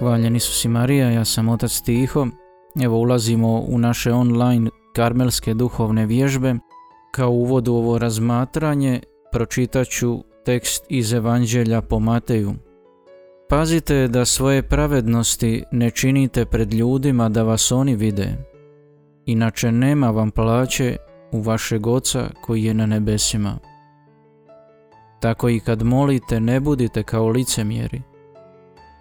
Hvaljeni su si Marija, ja sam otac Tiho. Evo ulazimo u naše online karmelske duhovne vježbe. Kao uvod u ovo razmatranje pročitat ću tekst iz Evanđelja po Mateju. Pazite da svoje pravednosti ne činite pred ljudima da vas oni vide. Inače nema vam plaće u vašeg oca koji je na nebesima. Tako i kad molite ne budite kao licemjeri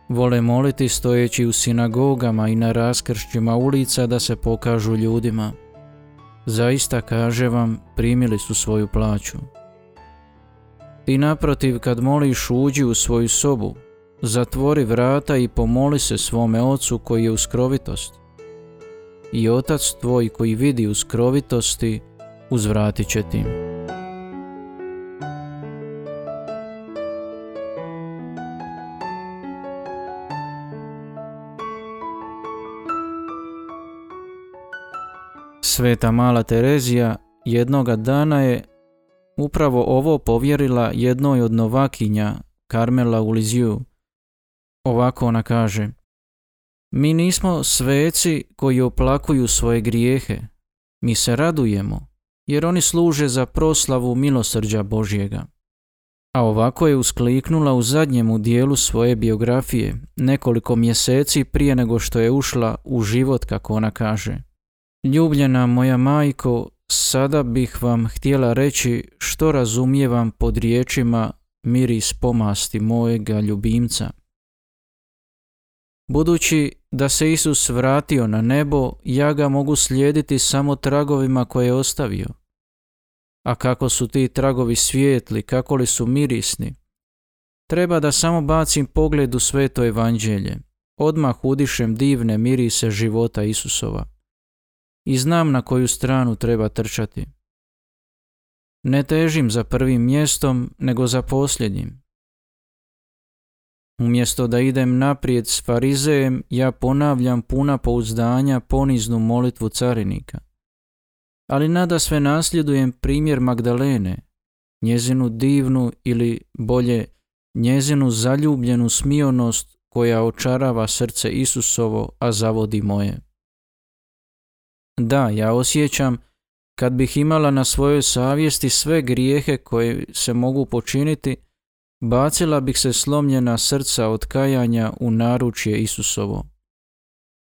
Vole moliti stojeći u sinagogama i na raskršćima ulica da se pokažu ljudima. Zaista kaže vam, primili su svoju plaću. Ti naprotiv kad moliš uđi u svoju sobu, zatvori vrata i pomoli se svome ocu koji je u skrovitosti. I otac tvoj koji vidi u skrovitosti, uzvratit će ti. Sveta mala Terezija jednoga dana je upravo ovo povjerila jednoj od novakinja Karmela u Liziju. Ovako ona kaže Mi nismo sveci koji oplakuju svoje grijehe. Mi se radujemo, jer oni služe za proslavu milosrđa Božjega. A ovako je uskliknula u zadnjemu dijelu svoje biografije, nekoliko mjeseci prije nego što je ušla u život, kako ona kaže. Ljubljena moja majko, sada bih vam htjela reći što razumijevam pod riječima miris pomasti mojega ljubimca. Budući da se Isus vratio na nebo, ja ga mogu slijediti samo tragovima koje je ostavio. A kako su ti tragovi svijetli, kako li su mirisni, treba da samo bacim pogled u sveto evanđelje. Odmah udišem divne mirise života Isusova i znam na koju stranu treba trčati. Ne težim za prvim mjestom, nego za posljednjim. Umjesto da idem naprijed s farizejem, ja ponavljam puna pouzdanja poniznu molitvu carinika. Ali nada sve nasljedujem primjer Magdalene, njezinu divnu ili bolje njezinu zaljubljenu smijonost koja očarava srce Isusovo, a zavodi moje. Da, ja osjećam kad bih imala na svojoj savjesti sve grijehe koje se mogu počiniti, bacila bih se slomljena srca od kajanja u naručje Isusovo.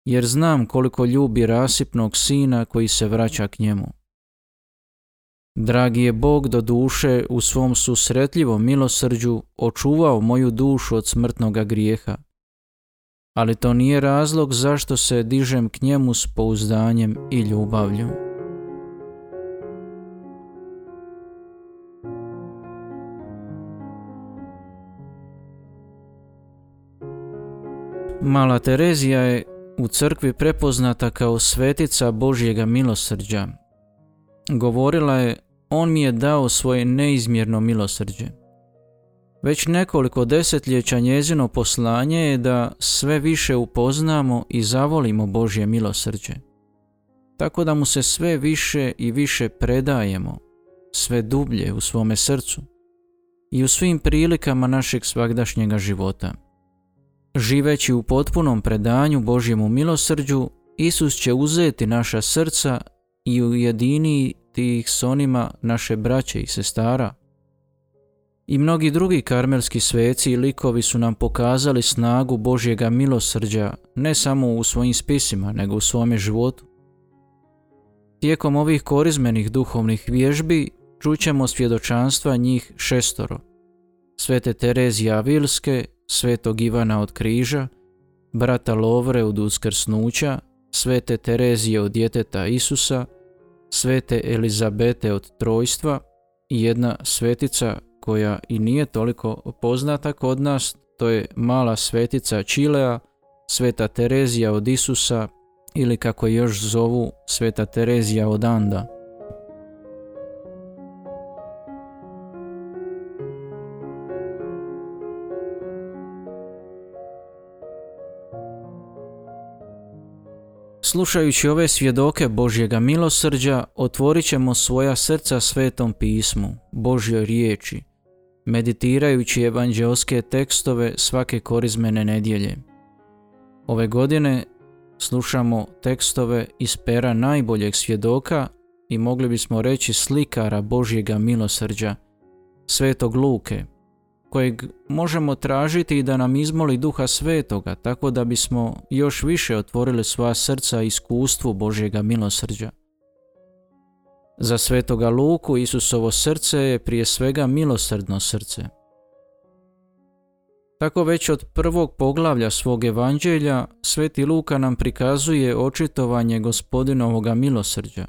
Jer znam koliko ljubi rasipnog sina koji se vraća k njemu. Dragi je Bog do duše u svom susretljivom milosrđu očuvao moju dušu od smrtnoga grijeha ali to nije razlog zašto se dižem k njemu s pouzdanjem i ljubavlju. Mala Terezija je u crkvi prepoznata kao svetica Božjega milosrđa. Govorila je, on mi je dao svoje neizmjerno milosrđe. Već nekoliko desetljeća njezino poslanje je da sve više upoznamo i zavolimo Božje milosrđe. Tako da mu se sve više i više predajemo, sve dublje u svome srcu i u svim prilikama našeg svagdašnjega života. Živeći u potpunom predanju Božjemu milosrđu, Isus će uzeti naša srca i ujediniti ih s onima naše braće i sestara, i mnogi drugi karmelski sveci i likovi su nam pokazali snagu Božjega milosrđa ne samo u svojim spisima, nego u svome životu. Tijekom ovih korizmenih duhovnih vježbi čućemo svjedočanstva njih šestoro. Svete Terezije Avilske, svetog Ivana od križa, brata Lovre od uskrsnuća, svete Terezije od djeteta Isusa, svete Elizabete od trojstva i jedna svetica koja i nije toliko poznata kod nas, to je mala svetica Čilea, sveta Terezija od Isusa ili kako još zovu sveta Terezija od Anda. Slušajući ove svjedoke Božjega milosrđa, otvorit ćemo svoja srca svetom pismu, Božjoj riječi, meditirajući evanđelske tekstove svake korizmene nedjelje. Ove godine slušamo tekstove iz pera najboljeg svjedoka i mogli bismo reći slikara Božjega milosrđa, Svetog Luke, kojeg možemo tražiti i da nam izmoli duha svetoga, tako da bismo još više otvorili svoja srca iskustvu Božjega milosrđa. Za svetoga Luku Isusovo srce je prije svega milosrdno srce. Tako već od prvog poglavlja svog evanđelja sveti Luka nam prikazuje očitovanje gospodinovoga milosrđa.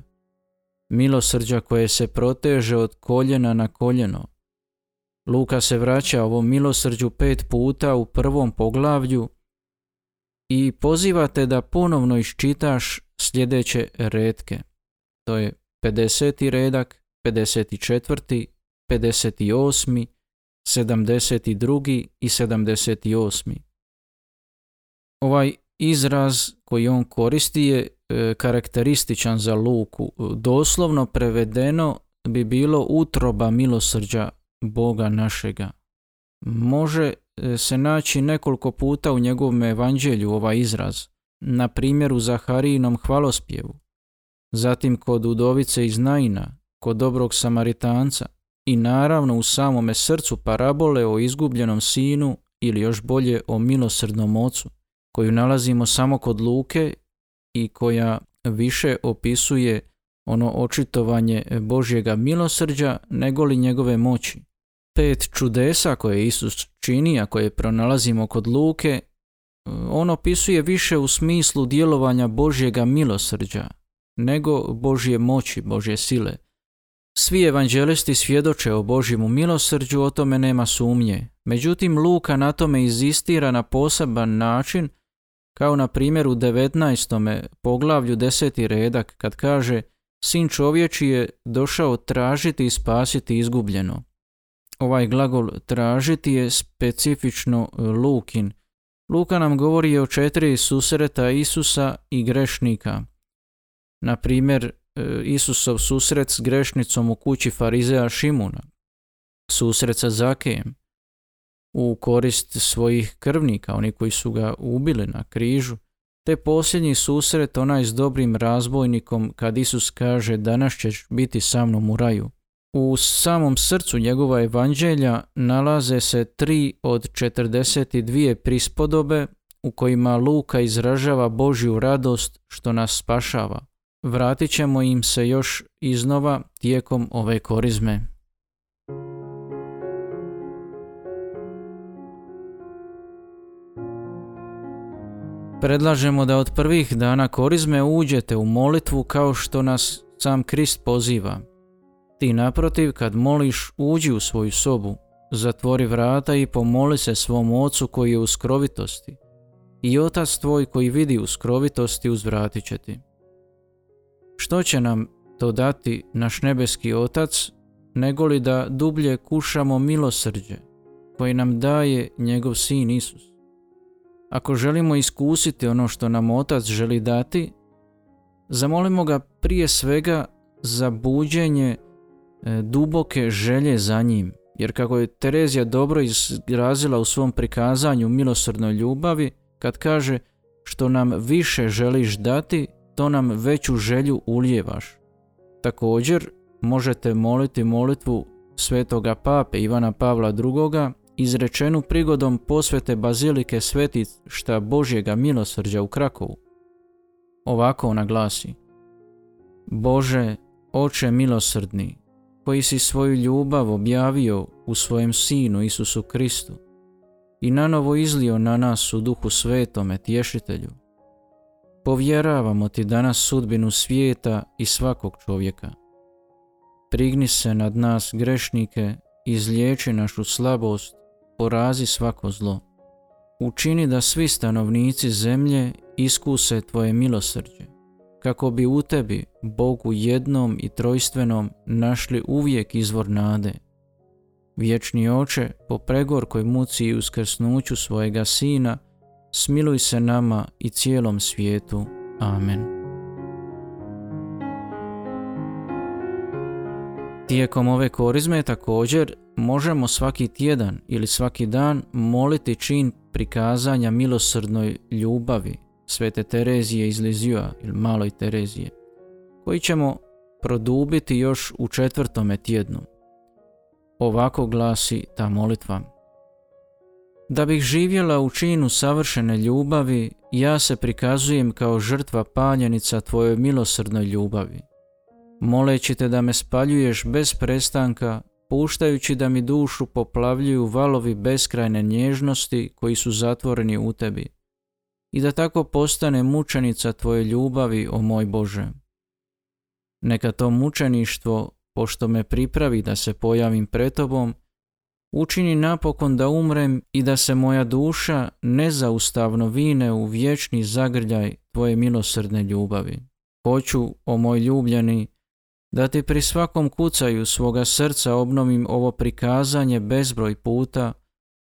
Milosrđa koje se proteže od koljena na koljeno. Luka se vraća ovom milosrđu pet puta u prvom poglavlju i pozivate da ponovno iščitaš sljedeće redke. To je 50. redak, 54., 58., 72. i 78. Ovaj izraz koji on koristi je e, karakterističan za luku. Doslovno prevedeno bi bilo utroba milosrđa Boga našega. Može e, se naći nekoliko puta u njegovom evanđelju ovaj izraz, na primjer u Zaharijinom hvalospjevu, zatim kod udovice iz Naina, kod dobrog Samaritanca i naravno u samome srcu parabole o izgubljenom sinu ili još bolje o milosrdnom ocu, koju nalazimo samo kod Luke i koja više opisuje ono očitovanje Božjega milosrđa nego li njegove moći. Pet čudesa koje Isus čini, a koje pronalazimo kod Luke, on opisuje više u smislu djelovanja Božjega milosrđa, nego Božje moći, Božje sile. Svi evanđelisti svjedoče o Božjemu milosrđu, o tome nema sumnje. Međutim, Luka na tome izistira na poseban način, kao na primjer u 19. poglavlju 10. redak kad kaže Sin čovječi je došao tražiti i spasiti izgubljeno. Ovaj glagol tražiti je specifično Lukin. Luka nam govori o četiri susreta Isusa i grešnika – na primjer, e, Isusov susret s grešnicom u kući farizeja Šimuna, susret sa Zakejem, u korist svojih krvnika, oni koji su ga ubili na križu, te posljednji susret onaj s dobrim razbojnikom kad Isus kaže danas ćeš biti sa mnom u raju. U samom srcu njegova evanđelja nalaze se tri od 42 prispodobe u kojima Luka izražava Božju radost što nas spašava vratit ćemo im se još iznova tijekom ove korizme. Predlažemo da od prvih dana korizme uđete u molitvu kao što nas sam Krist poziva. Ti naprotiv kad moliš uđi u svoju sobu, zatvori vrata i pomoli se svom ocu koji je u skrovitosti. I otac tvoj koji vidi u skrovitosti uzvratit će ti. Što će nam to dati naš nebeski Otac, nego li da dublje kušamo milosrđe koje nam daje njegov sin Isus. Ako želimo iskusiti ono što nam Otac želi dati, zamolimo ga prije svega za buđenje e, duboke želje za njim, jer kako je Terezija dobro izrazila u svom prikazanju milosrdnoj ljubavi, kad kaže što nam više želiš dati, to nam veću želju ulijevaš. Također možete moliti molitvu svetoga pape Ivana Pavla II. izrečenu prigodom posvete bazilike svetišta Božjega milosrđa u Krakovu. Ovako ona glasi Bože, oče milosrdni, koji si svoju ljubav objavio u svojem Sinu Isusu Kristu i nanovo izlio na nas u duhu svetome tješitelju, Povjeravamo ti danas sudbinu svijeta i svakog čovjeka. Prigni se nad nas grešnike, izliječi našu slabost, porazi svako zlo. Učini da svi stanovnici zemlje iskuse tvoje milosrđe, kako bi u tebi, Bogu jednom i trojstvenom, našli uvijek izvor nade. Vječni oče, po pregorkoj muci i uskrsnuću svojega sina, smiluj se nama i cijelom svijetu. Amen. Tijekom ove korizme također možemo svaki tjedan ili svaki dan moliti čin prikazanja milosrdnoj ljubavi Svete Terezije iz Lizijua ili Maloj Terezije, koji ćemo produbiti još u četvrtome tjednu. Ovako glasi ta molitva. Da bih živjela u činu savršene ljubavi, ja se prikazujem kao žrtva paljenica Tvojoj milosrdnoj ljubavi. Moleći te da me spaljuješ bez prestanka, puštajući da mi dušu poplavljuju valovi beskrajne nježnosti koji su zatvoreni u tebi. I da tako postane mučenica Tvoje ljubavi, o moj Bože. Neka to mučeništvo, pošto me pripravi da se pojavim pred Tobom, učini napokon da umrem i da se moja duša nezaustavno vine u vječni zagrljaj Tvoje milosrdne ljubavi. Hoću, o moj ljubljeni, da ti pri svakom kucaju svoga srca obnovim ovo prikazanje bezbroj puta,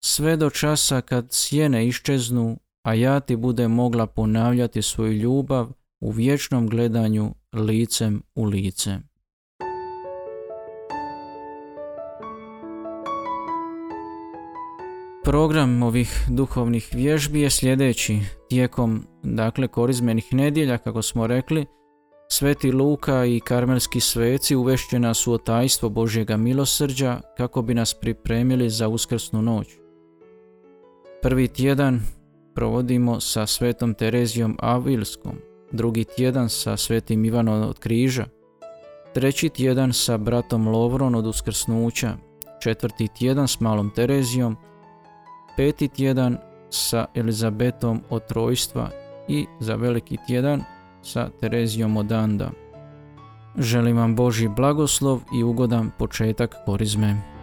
sve do časa kad sjene iščeznu, a ja ti budem mogla ponavljati svoju ljubav u vječnom gledanju licem u lice. Program ovih duhovnih vježbi je sljedeći. Tijekom dakle korizmenih nedjelja, kako smo rekli, Sveti Luka i karmelski sveci uvešće nas u otajstvo Božjega milosrđa kako bi nas pripremili za uskrsnu noć. Prvi tjedan provodimo sa svetom Terezijom Avilskom, drugi tjedan sa svetim Ivanom od križa, treći tjedan sa bratom Lovron od uskrsnuća, četvrti tjedan s malom Terezijom, peti tjedan sa Elizabetom od trojstva i za veliki tjedan sa Terezijom Odanda. Želim vam Boži blagoslov i ugodan početak korizme.